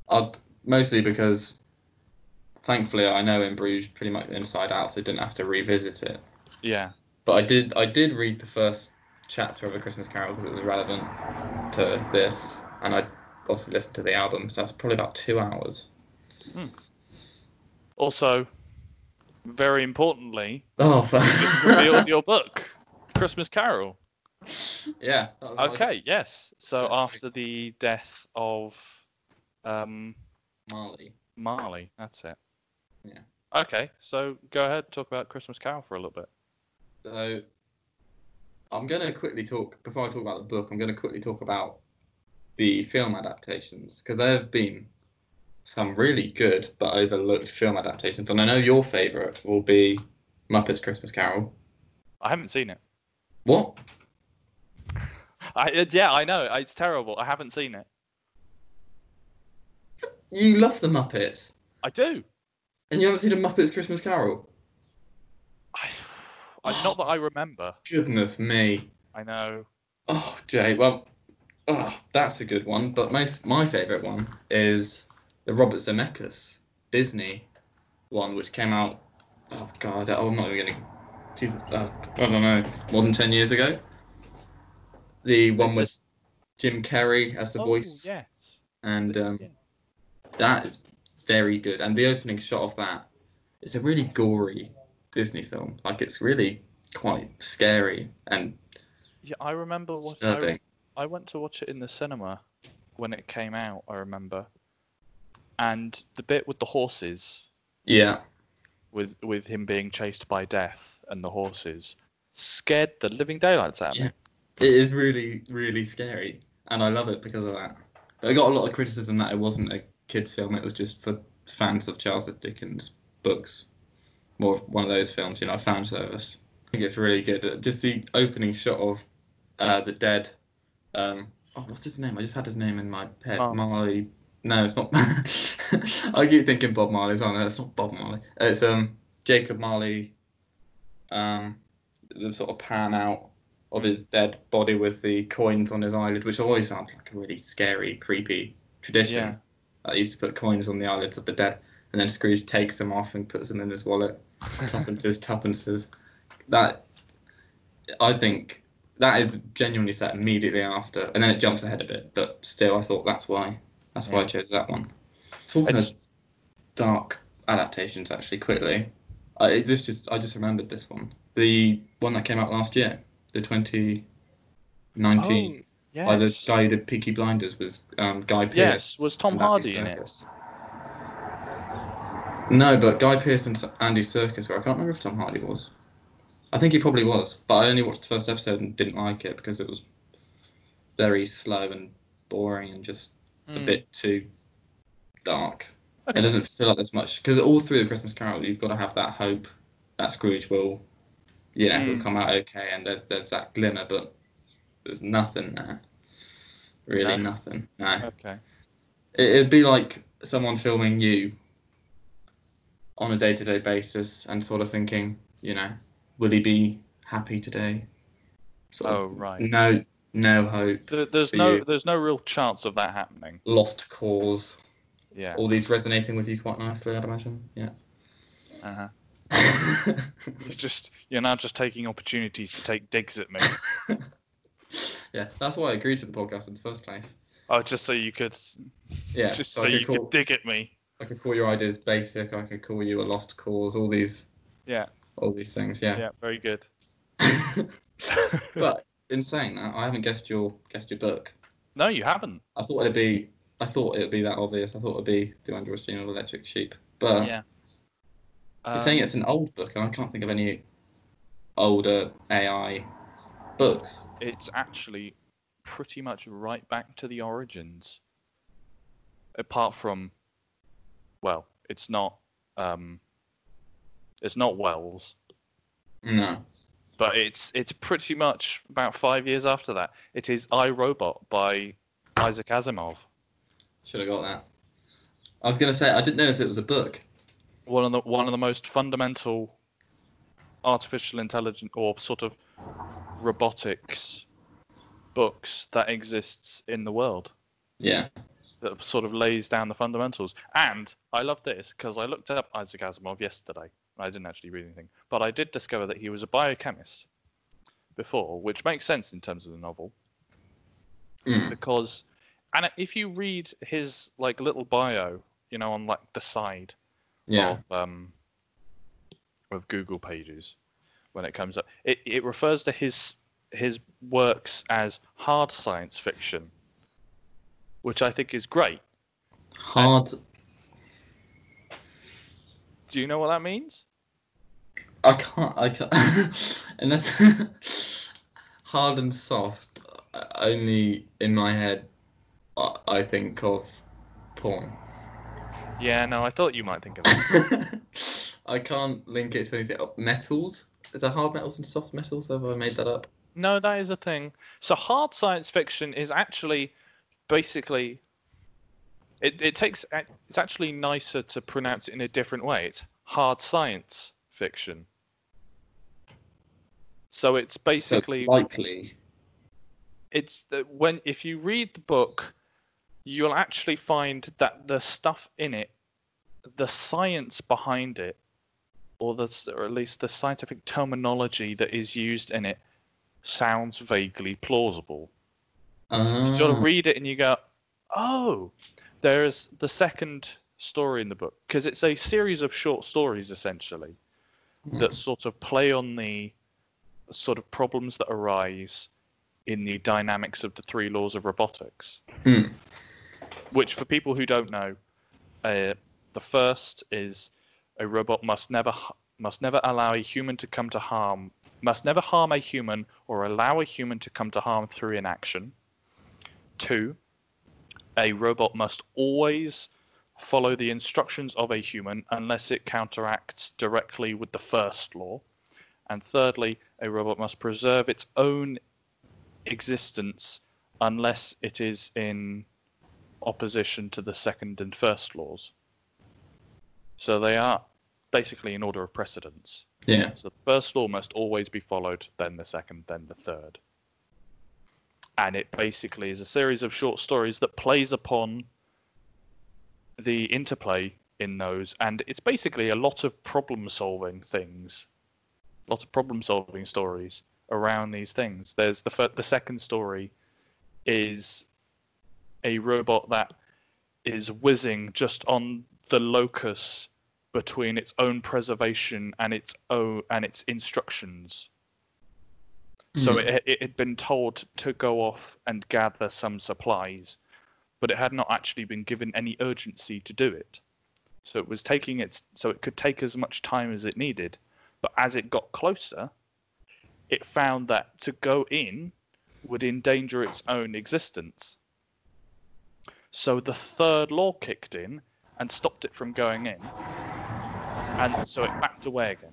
I'd, mostly because, thankfully, I know in Bruges pretty much inside out, so I didn't have to revisit it. Yeah. But I did I did read the first chapter of A Christmas Carol because it was relevant to this, and I obviously listened to the album. So that's probably about two hours. Also, very importantly, Oh, fuck. revealed your book, Christmas Carol. yeah. Okay, yes. So after the death of um, Marley. Marley, that's it. Yeah. Okay, so go ahead, talk about Christmas Carol for a little bit. So I'm going to quickly talk before I talk about the book. I'm going to quickly talk about the film adaptations because there have been some really good but overlooked film adaptations, and I know your favourite will be Muppets Christmas Carol. I haven't seen it. What? I uh, yeah, I know it's terrible. I haven't seen it. You love the Muppets, I do. And you haven't seen a Muppets Christmas Carol? I, I not that I remember. Goodness me. I know. Oh, Jay. Well, oh, that's a good one. But most my favourite one is the Robert Zemeckis Disney one, which came out. Oh God, I'm not even gonna. Uh, I don't know, more than ten years ago. The one with Jim Carrey as the oh, voice, Yes. and um, that is very good. And the opening shot of that is a really gory Disney film. Like it's really quite scary and Yeah, I remember what I. I went to watch it in the cinema when it came out. I remember, and the bit with the horses, Yeah. with with him being chased by death and the horses, scared the living daylights out of me. It is really, really scary, and I love it because of that. I got a lot of criticism that it wasn't a kids' film; it was just for fans of Charles Dickens books. more of one of those films, you know, a fan service. I think it's really good. Uh, Just the opening shot of uh, the dead. Um, oh, what's his name? I just had his name in my head. Marley. Marley. No, it's not. I keep thinking Bob Marley as well. No, it's not Bob Marley. It's um Jacob Marley. Um, the sort of pan out of his dead body with the coins on his eyelid, which always sounds like a really scary, creepy tradition. Yeah. I used to put coins on the eyelids of the dead, and then Scrooge takes them off and puts them in his wallet. Tuppences, tuppences. That I think that is genuinely set immediately after, and then it jumps ahead a bit. But still, I thought that's why that's why I chose that one. Talking It's- of dark adaptations, actually, quickly, I this just I just remembered this one, the one that came out last year, the 2019 yes. by the guy who did Peaky Blinders was um, Guy Pearce. Yes, was Tom Hardy in it? No, but Guy Pearce and Andy Serkis were. I can't remember if Tom Hardy was. I think he probably was, but I only watched the first episode and didn't like it because it was very slow and boring and just a Mm. bit too dark. Okay. It doesn't feel like there's much because all through the Christmas Carol, you've got to have that hope that Scrooge will, you know, will Mm. come out okay, and there, there's that glimmer, but there's nothing there. Really, No. nothing. No, Okay. it, it'd be like someone filming you on a day-to-day basis and sort of thinking, you know, will he be happy today? Sort Oh right. no, no hope. There, there's no you. there's no real chance of that happening. Lost cause. Yeah. All these resonating with you quite nicely, I'd imagine. Yeah. Uh-huh. You're just you're now just taking opportunities to take digs at me. yeah, that's why I agreed to the podcast in the first place. Oh, just so you could Yeah, just so so could you call, could dig at me. I could call your ideas basic. I could call you a lost cause. All these, Yeah. all these things. Yeah. Yeah. Very good. but in saying that, I haven't guessed your guessed your book. no, you haven't. I thought it'd be. I thought it'd be that obvious. I thought it'd be Do Androids Dream of Electric Sheep. But yeah. you're saying Um, it's an old book, and I can't think of any older AI books. it's actually pretty much right back to the origins. Apart from, well, it's not, um, it's not Wells, No. but it's it's pretty much about five years after that. It is I Robot by Isaac Asimov. Should have got that. I was gonna say I didn't know if it was a book. One of the one of the most fundamental artificial intelligence or sort of robotics books that exists in the world. Yeah. that sort of lays down the fundamentals. And I love this because I looked up Isaac Asimov yesterday. I didn't actually read anything, but I did discover that he was a biochemist before, which makes sense in terms of the novel Mm. because, and if you read his like little bio, you know, on like the side Yeah. of um of Google pages when it comes up, it, it refers to his his works as hard science fiction, which I think is great. Hard. Do you know what that means? I can't. I can't. Unless hard and soft. uh, Only in my head, I, I think of porn. Yeah, no, I thought you might think of that. I can't link it to anything. Oh, metals. Is there hard metals and soft metals? Have I made that up? no, that is a thing. So hard science fiction is actually basically it, it takes it's actually nicer to pronounce it in a different way. It's hard science fiction. So it's So basically likely. it's that when if you read the book you'll actually find that the stuff in it the science behind it or the or at least the scientific terminology that is used in it sounds vaguely plausible you sort of Ah, read it and you go oh there's the second story in the book because it's a series of short stories essentially that sort of play on the sort of problems that arise in the dynamics of the three laws of robotics. Hmm. Which, for people who don't know, uh, the first is a robot must never must never allow a human to come to harm, must never harm a human or allow a human to come to harm through inaction. Two, a robot must always follow the instructions of a human unless it counteracts directly with the first law. And thirdly, a robot must preserve its own existence unless it is in opposition to the second and first laws. So they are basically in order of precedence. Yeah. So the first law must always be followed, then the second, then the third. And it basically is a series of short stories that plays upon the interplay in those, and it's basically a lot of problem solving things, lots of problem solving stories around these things. There's the fir- the second story is a robot that is whizzing just on the locus between its own preservation and its own and its instructions. So Hmm. it, it had been told to go off and gather some supplies, but it had not actually been given any urgency to do it. So it was taking its so it could take as much time as it needed, but as it got closer, it found that to go in would endanger its own existence. So the third law kicked in and stopped it from going in. And so it backed away again.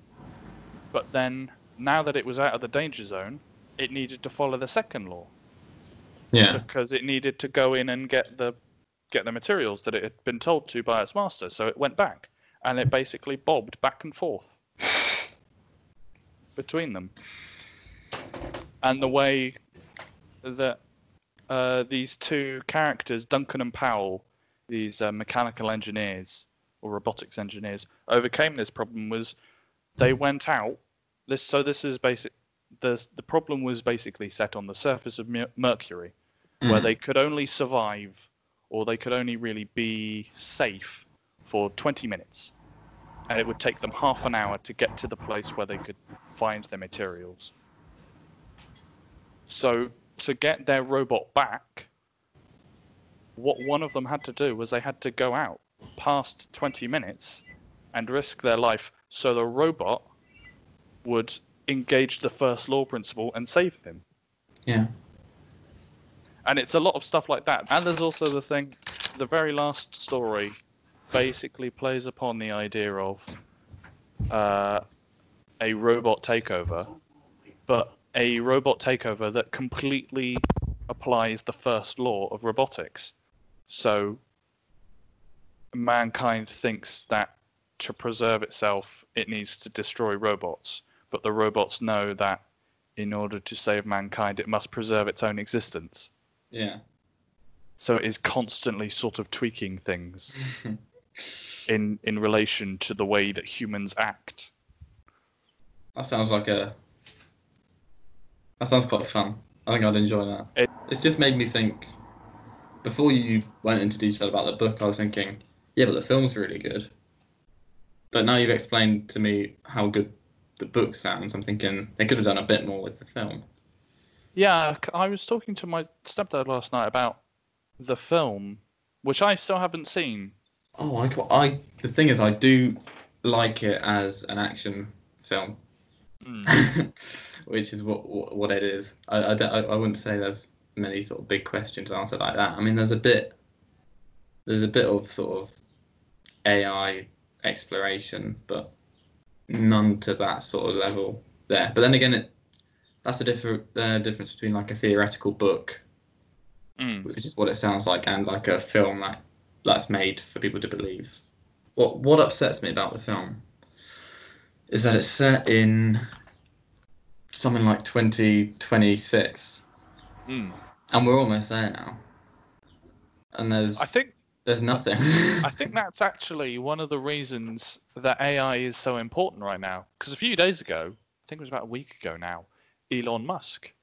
But then, now that it was out of the danger zone, it needed to follow the second law Yeah. because it needed to go in and get the get the materials that it had been told to by its master. So it went back and it basically bobbed back and forth between them. And the way that uh, these two characters, Duncan and Powell, these uh, mechanical engineers or robotics engineers, overcame this problem was they went out. This so this is basic. The the problem was basically set on the surface of Mer- Mercury, where Mm. they could only survive or they could only really be safe for 20 minutes. And it would take them half an hour to get to the place where they could find their materials. So, to get their robot back, what one of them had to do was they had to go out past 20 minutes and risk their life so the robot would engage the first law principle and save him Yeah. and it's a lot of stuff like that. And there's also the thing, the very last story basically plays upon the idea of uh, a robot takeover, but a robot takeover that completely applies the first law of robotics. So mankind thinks that to preserve itself, it needs to destroy robots, but the robots know that in order to save mankind, it must preserve its own existence. Yeah. So it is constantly sort of tweaking things in in relation to the way that humans act. That sounds like a. That sounds quite fun. I think I'd enjoy that. It- it's just made me think. Before you went into detail about the book, I was thinking, yeah, but the film's really good. But now you've explained to me how good the book sounds. I'm thinking they could have done a bit more with the film. Yeah, I was talking to my stepdad last night about the film, which I still haven't seen. Oh, I, I. The thing is, I do like it as an action film, Mm. which is what what, it is. I, I, I, I wouldn't say there's many sort of big questions answered like that. I mean, there's a bit. There's a bit of sort of AI exploration, but none to that sort of level there. But then again, it that's a different uh, difference between like a theoretical book Mm. which is what it sounds like, and like a film that that's made for people to believe. What what upsets me about the film is that it's set in something like 2026, Mm. And we're almost there now. And there's I think there's nothing. I think that's actually one of the reasons that AI is so important right now. Because a few days ago, I think it was about a week ago now, Elon Musk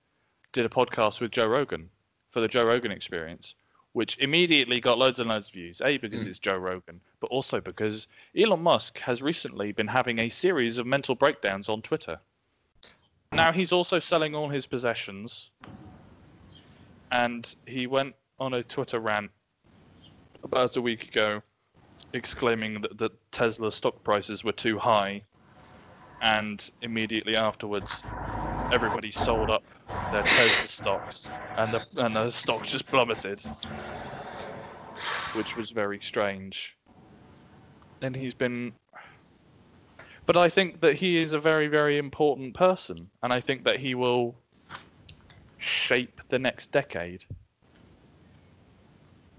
did a podcast with Joe Rogan for the Joe Rogan Experience, which immediately got loads and loads of views. A because Mm. it's Joe Rogan, but also because Elon Musk has recently been having a series of mental breakdowns on Twitter. Now he's also selling all his possessions, and he went on a Twitter rant about a week ago, exclaiming that, that Tesla stock prices were too high, and immediately afterwards, everybody sold up their Tesla stocks, and the and the stock just plummeted, which was very strange. and he's been. But I think that he is a very, very important person, and I think that he will shape the next decade.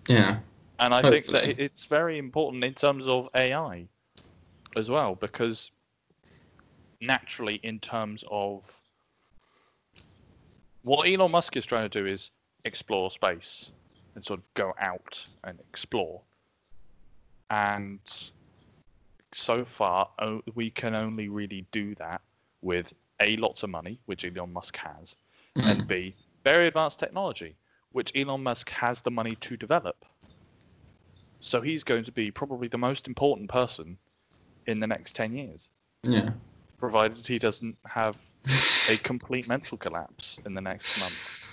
Yeah. And I think that it's very important in terms of AI as well, because naturally, in terms of what Elon Musk is trying to do, is explore space and sort of go out and explore. And so far, we can only really do that with A, lots of money, which Elon Musk has, Mm. and B, very advanced technology, which Elon Musk has the money to develop. So he's going to be probably the most important person in the next 10 years, Yeah. provided he doesn't have a complete mental collapse in the next month.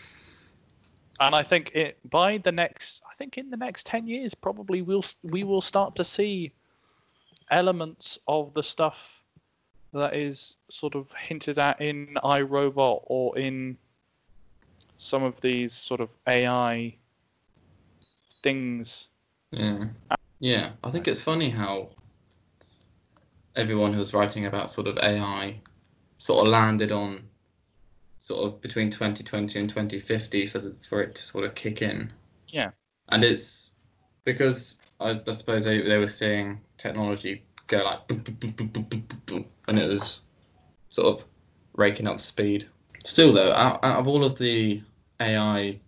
And I think it by the next, I think in the next 10 years, probably we'll we will start to see elements of the stuff that is sort of hinted at in iRobot or in some of these sort of AI things. Yeah. Yeah. I think it's funny how everyone who was writing about sort of AI sort of landed on sort of between 2020 and 2050 for for it to sort of kick in. Yeah. And it's because I, I suppose they, they were seeing technology go like and it was sort of raking up speed Still though, out, out of all of the AI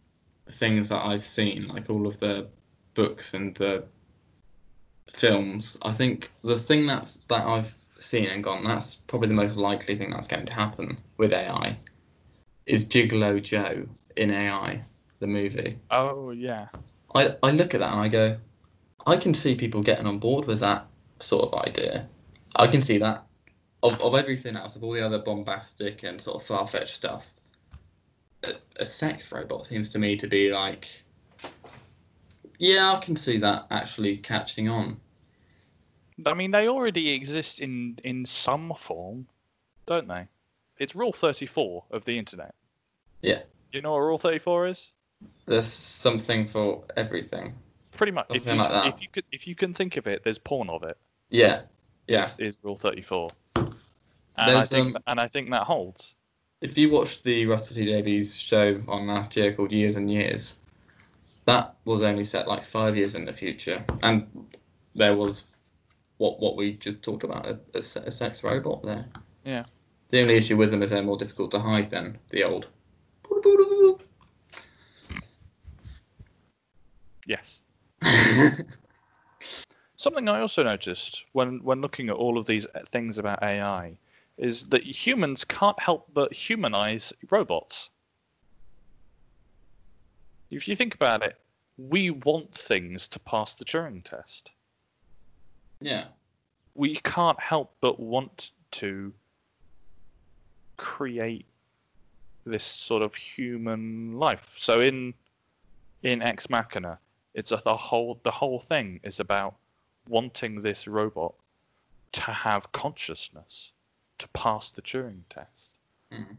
things that I've seen, like all of the books and the films, I think the thing that's that I've seen and gone, that's probably the most likely thing that's going to happen with AI, is Gigolo Joe in AI, the movie. Oh yeah. I, I look at that and I go, I can see people getting on board with that sort of idea. I can see that. Of, of everything else, of all the other bombastic and sort of far fetched stuff, a, a sex robot seems to me to be like, yeah, I can see that actually catching on. I mean, they already exist in in some form, don't they? It's Rule Thirty Four of the internet. Yeah. You know what Rule Thirty Four is? There's something for everything. Pretty much. If you, like that. if you could, if you can think of it, there's porn of it. Yeah, yeah. Is, is Rule Thirty Four. And I think um, and I think that holds. If you watched the Russell T Davies show on last year called Years and Years, that was only set like five years in the future, and there was what what we just talked about a, a, a sex robot there. Yeah. The only issue with them is they're more difficult to hide than the old. Yes. Something I also noticed when when looking at all of these things about AI is that humans can't help but humanize robots. If you think about it, we want things to pass the Turing test. yeah, We can't help but want to create this sort of human life. So in in Ex Machina, it's a, the whole the whole thing is about wanting this robot to have consciousness to pass the Turing test. Mhm.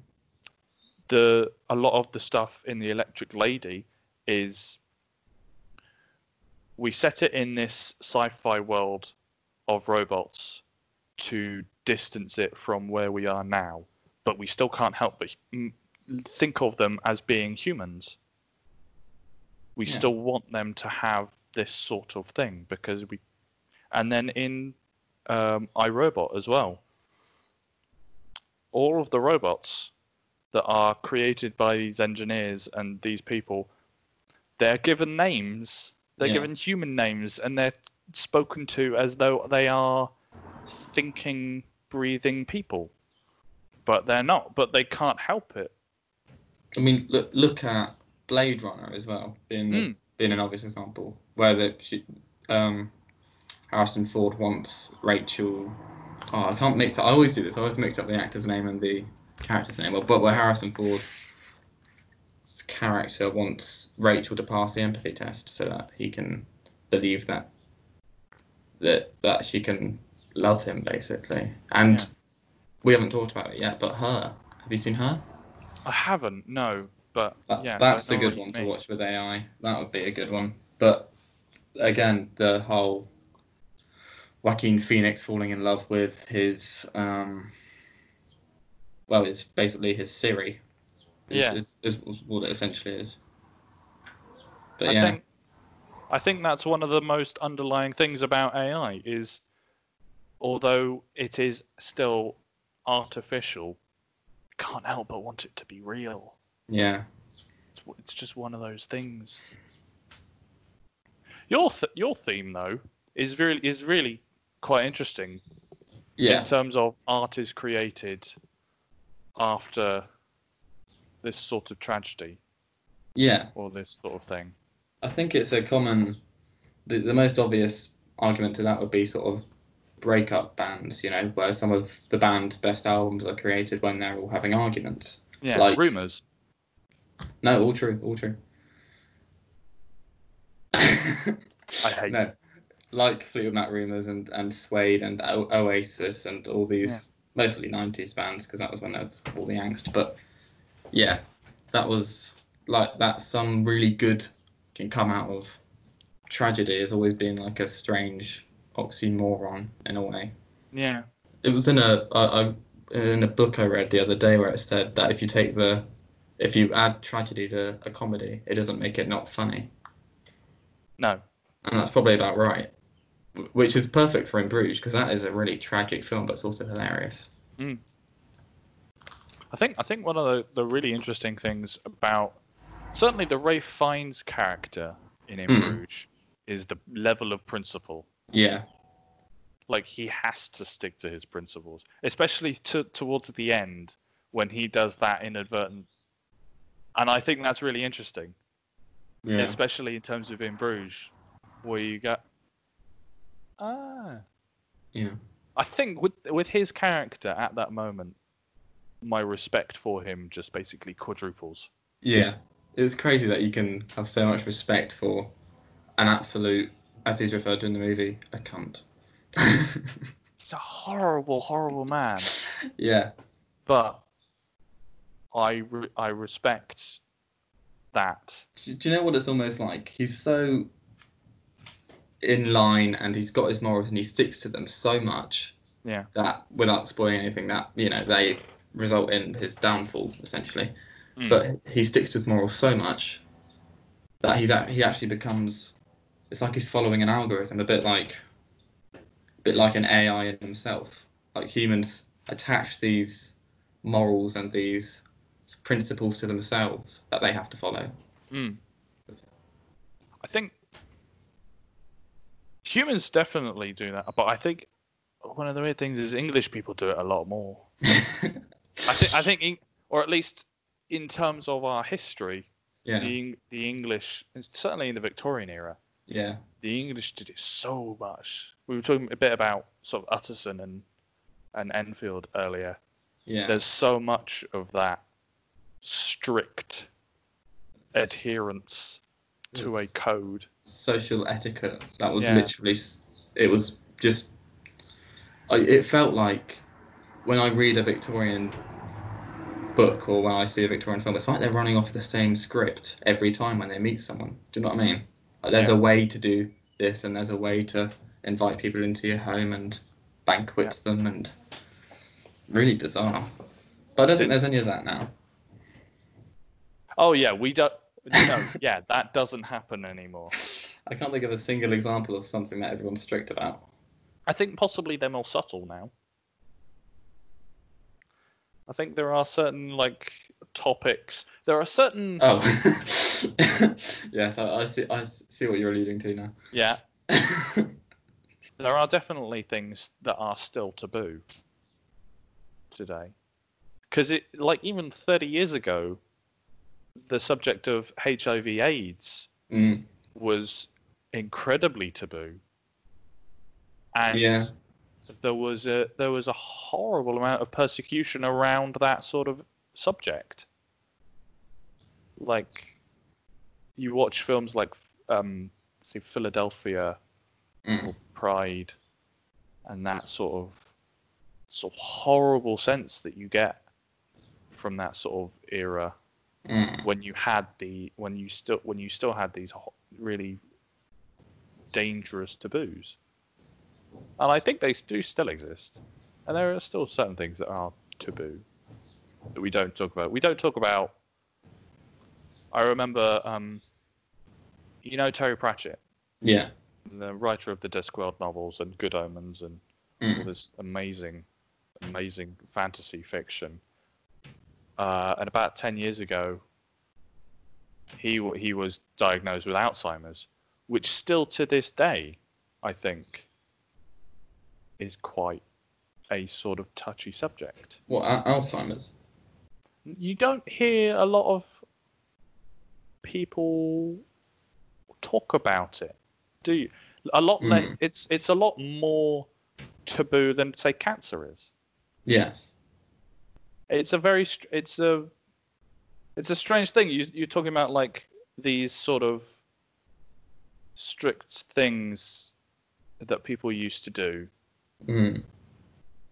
The a lot of the stuff in the Electric Lady is we set it in this sci-fi world of robots to distance it from where we are now, but we still can't help but mm, think of them as being humans. We Yeah. still want them to have this sort of thing because we, and then in um, iRobot as well. All of the robots that are created by these engineers and these people, they're given names. They're Yeah. given human names, and they're spoken to as though they are thinking, breathing people. But they're not. But they can't help it. I mean, look look at Blade Runner as well, being Mm. being an obvious example, where the she, um, Harrison Ford wants Rachel. Oh, I can't mix. I always do this. I always mix up the actor's name and the character's name. Well, but where Harrison Ford's character wants Rachel to pass the empathy test so that he can believe that that that she can love him basically. And Yeah. we haven't talked about it yet, but her. Have you seen her? I haven't, no. But That, yeah, that's a good one to watch with AI. That would be a good one. But again, the whole Joaquin Phoenix falling in love with his um, well, it's basically his Siri. Is, Yeah. is, is what it essentially is. But I yeah, think I think that's one of the most underlying things about AI is although it is still artificial, can't help but want it to be real. yeah, It's, it's just one of those things. Your th- your theme though is really is really quite interesting yeah, in terms of art is created after this sort of tragedy yeah. or this sort of thing. I think it's a common. The, the most obvious argument to that would be sort of breakup bands, you know, where some of the band's best albums are created when they're all having arguments. Yeah, Like- rumors. No, all true, all true. I hate no, like Fleetwood Mac Rumors and and Suede and o- Oasis and all these Yeah. mostly '90s bands because that was when there was all the angst. But yeah, that was like that. Some really good can come out of tragedy has always been like a strange oxymoron in a way. Yeah. It was in a in a book I read the other day where it said that if you take the if you add tragedy to a comedy, it doesn't make it not funny No. and that's probably about right. Wh- Which is perfect for In Bruges because that is a really tragic film, but it's also hilarious. I think I think one of the, the really interesting things about certainly the Ralph Fiennes character in In Mm. Bruges is the level of principle. Yeah, Like he has to stick to his principles, especially to, towards the end when he does that inadvertent. And I think that's really interesting, yeah, especially in terms of In Bruges, where you got ah. yeah, I think with with his character at that moment, my respect for him just basically quadruples. yeah. It's crazy that you can have so much respect for an absolute, as he's referred to in the movie, a cunt. He's a horrible, horrible man, yeah, but I re- I respect that. do, do you know what it's almost like? He's so in line, and he's got his morals, and he sticks to them so much. Yeah. That without spoiling anything, that you know they result in his downfall essentially. Mm. but he sticks to his morals so much that he's act- he actually becomes it's like he's following an algorithm a bit like a bit like an AI in himself like humans attach these morals and these principles to themselves that they have to follow Mm. I think humans definitely do that, but I think one of the weird things is English people do it a lot more. I think I think, Eng- or at least in terms of our history, yeah the the English, certainly in the Victorian era, yeah the English did it so much. We were talking a bit about sort of Utterson and and Enfield earlier. yeah There's so much of that strict adherence to a code. social etiquette that was Yeah. literally it was just I, it felt like when I read a Victorian book or when I see a Victorian film, it's like they're running off the same script every time when they meet someone. Do you know what I mean? Like there's Yeah. a way to do this, and there's a way to invite people into your home and banquet them, and really bizarre. But I don't think there's any of that now. Oh yeah, we don't. No, yeah, that doesn't happen anymore. I can't think of a single example of something that everyone's strict about. I think possibly they're more subtle now. I think there are certain like topics. There are certain Oh, yes, I, I see. I see what you're alluding to now. yeah. There are definitely things that are still taboo today. Because it, like, even 30 years ago, the subject of HIV AIDS Mm, was incredibly taboo. And Yeah. there was a there was a horrible amount of persecution around that sort of subject. Like you watch films like um say Philadelphia mm, or Pride and that sort of sort of horrible sense that you get from that sort of era mm. when you had the when you still when you still had these really dangerous taboos. and I think they do still exist. And there are still certain things that are taboo that we don't talk about. We don't talk about. I remember, um, you know, Terry Pratchett, Yeah. the writer of the Discworld novels and Good Omens and all Mm. this amazing, amazing fantasy fiction. Uh, and about ten years ago, he he was diagnosed with Alzheimer's, which still to this day, I think, is quite a sort of touchy subject. What Al- Alzheimer's? You don't hear a lot of people talk about it, do you? A lot. Mm. it's it's a lot more taboo than say cancer is. Yes. It's a very it's a it's a strange thing. You you're talking about like these sort of strict things that people used to do Mm.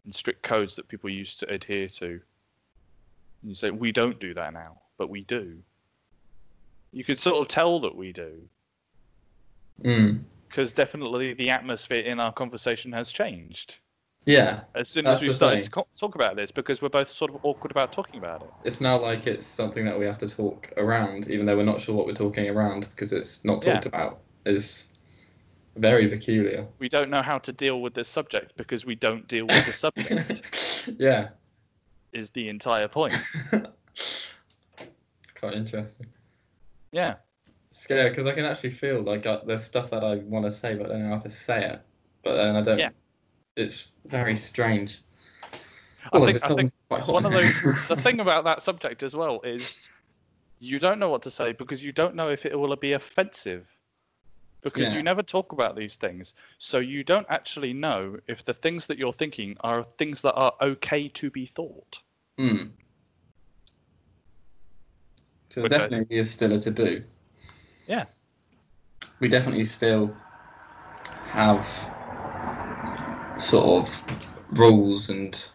and strict codes that people used to adhere to. And you say we don't do that now, but we do. You could sort of tell that we do Mm. because definitely the atmosphere in our conversation has changed Yeah. as soon as we started thing. to talk about this because we're both sort of awkward about talking about it. It's now like it's something that we have to talk around, even though we're not sure what we're talking around because it's not talked about. Is very peculiar. We don't know how to deal with this subject because we don't deal with the subject. yeah. is the entire point. It's quite interesting. Yeah. Scary because I can actually feel like I, there's stuff that I want to say, but I don't know how to say it. But then I don't. Yeah. It's very strange. I Oh, think, I think one of those the thing about that subject as well is you don't know what to say because you don't know if it will be offensive because Yeah. you never talk about these things so you don't actually know if the things that you're thinking are things that are okay to be thought Mm. So Which there I- definitely is still a taboo. Yeah. We definitely still have sort of rules and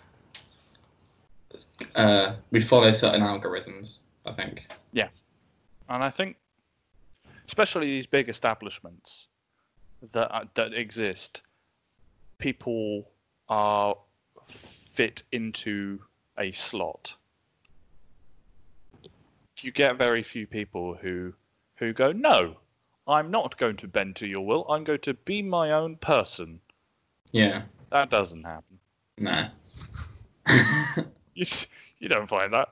uh, we follow certain algorithms. I think. Yeah, and i think especially these big establishments that that exist people are fit into a slot you get very few people who who go no i'm not going to bend to your will i'm going to be my own person Yeah. That doesn't happen Nah. you, you don't find that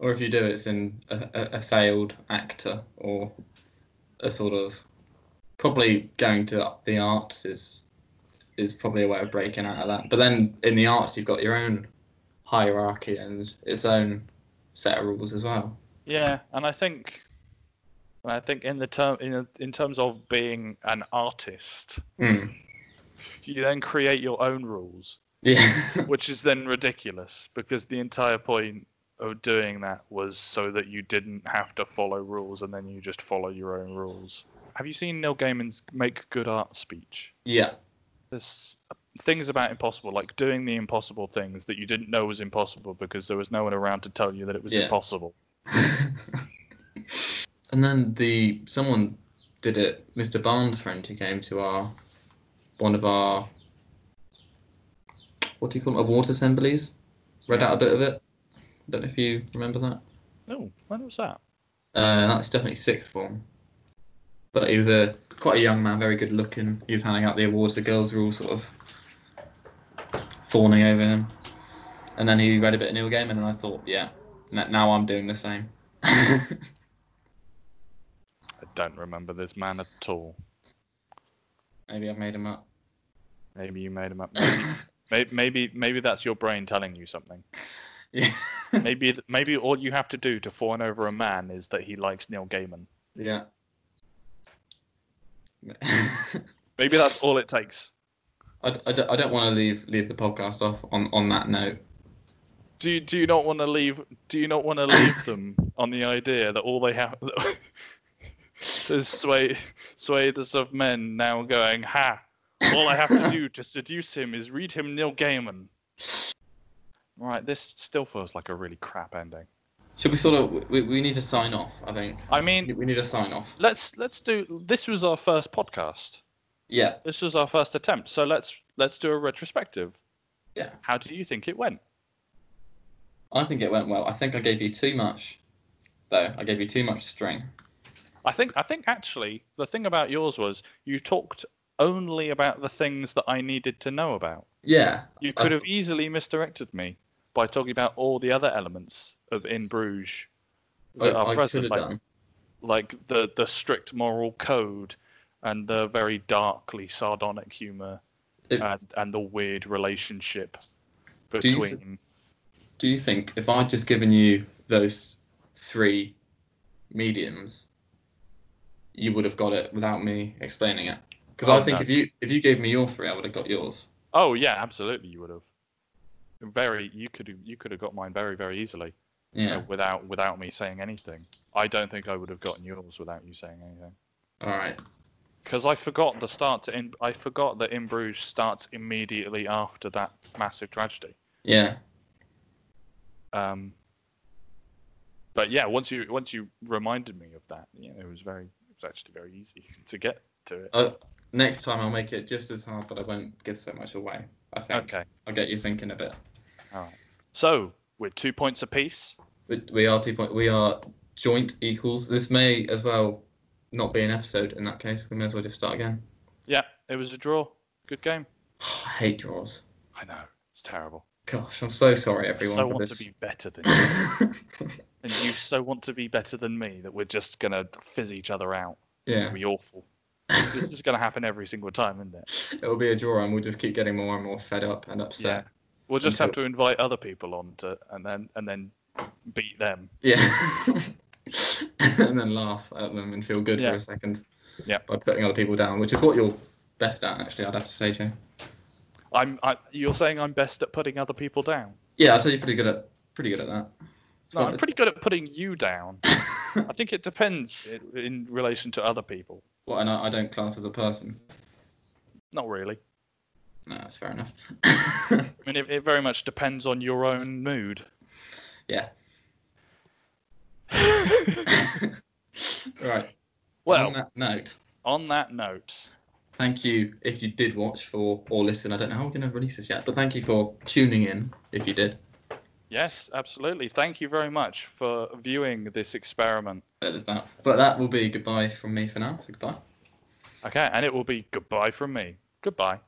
or if you do, it's in a, a, a failed actor or a sort of probably going to the arts is is probably a way of breaking out of that. But then in the arts, you've got your own hierarchy and its own set of rules as well. Yeah, and I think, I think in the term in in terms of being an artist, Mm. you then create your own rules, Yeah. which is then ridiculous because the entire point of doing that was so that you didn't have to follow rules and then you just follow your own rules. Have you seen Neil Gaiman's Make Good Art speech? yeah. There's things about impossible, like doing the impossible things that you didn't know was impossible because there was no one around to tell you that it was Yeah. impossible. and then the someone did it. Mr. Barnes' friend who came to our one of our what do you call them? Award assemblies. Read out a bit of it. I Don't know if you remember that. No, when was that? Uh, that's definitely sixth form. But he was a quite a young man, very good looking. He was handing out the awards. The girls were all sort of fawning over him. And then he read a bit of Neil Gaiman, and I thought, yeah, now I'm doing the same. I don't remember this man at all. Maybe I've made him up. Maybe you made him up. Maybe, maybe, maybe, maybe that's your brain telling you something. Yeah. Maybe, maybe all you have to do to fawn over a man is that he likes Neil Gaiman. yeah. Maybe that's all it takes. I, I, don't- I don't want to leave leave the podcast off on, on that note. Do you, do you not want to leave? Do you not want to leave them on the idea that all they have? There's sway swathes of men now going, "Ha! All I have to do to seduce him is read him Neil Gaiman." Right, this still feels like a really crap ending. Should we sort of we, we need to sign off? I think I mean, we need to sign off. let's let's do. This was our first podcast. Yeah, This was our first attempt, so let's let's do a retrospective. Yeah. How do you think it went? I think it went well. I think I gave you too much, though. I gave you too much string. I think I think actually the thing about yours was you talked only about the things that I needed to know about. Yeah, You could uh, have easily misdirected me by talking about all the other elements of In Bruges I, that are I present, like, done. like the the strict moral code and the very darkly sardonic humor It- and, and the weird relationship you th- between. Do you think if I'd just given you those three mediums, you would have got it without me explaining it? Because Oh, I think no. if you if you gave me your three, I would have got yours. Oh yeah, absolutely, you would have. Very, you could have you could have got mine very very easily. you know, Yeah. without without me saying anything. I don't think I would have gotten yours without you saying anything. All right. Because I forgot the start to in. I forgot that In Bruges starts immediately after that massive tragedy. Yeah. Um, but yeah, once you once you reminded me of that, yeah, it was very was actually very easy to get to it. Uh, next time I'll make it just as hard, but I won't give so much away. I think Okay, I'll get you thinking a bit. so we're two points apiece, We, we are two point. We are joint equals. This may as well not be an episode in that case. We may as well just start again. yeah, it was a draw. Good game. I hate draws. I know it's terrible. Gosh, I'm so sorry, I everyone, so for want this. to be better than you, and you so want to be better than me that we're just gonna fizz each other out. It's yeah, gonna be awful. this is gonna happen every single time, isn't it? it'll be a draw, and we'll just keep getting more and more fed up and upset. We'll just have to invite other people on to, and then and then beat them. Yeah. and then laugh at them and feel good Yeah. for a second. Yeah. By putting other people down, which is what you're best at, actually. I'd have to say, Jay. I'm. I, you're saying I'm best at putting other people down. Yeah, I'd say you're pretty good at pretty good at that. No, I'm pretty good at putting you down. I think it depends in, in relation to other people. Well, and I, I don't class as a person. Not really. No, that's fair enough. I mean, it, it very much depends on your own mood. yeah. right. Well, on that note, on that note, thank you if you did watch for or listen. I don't know how we're going to release this yet, but thank you for tuning in if you did. Yes, absolutely. Thank you very much for viewing this experiment. There's that. But that will be goodbye from me for now. So goodbye. Okay, and it will be goodbye from me. Goodbye.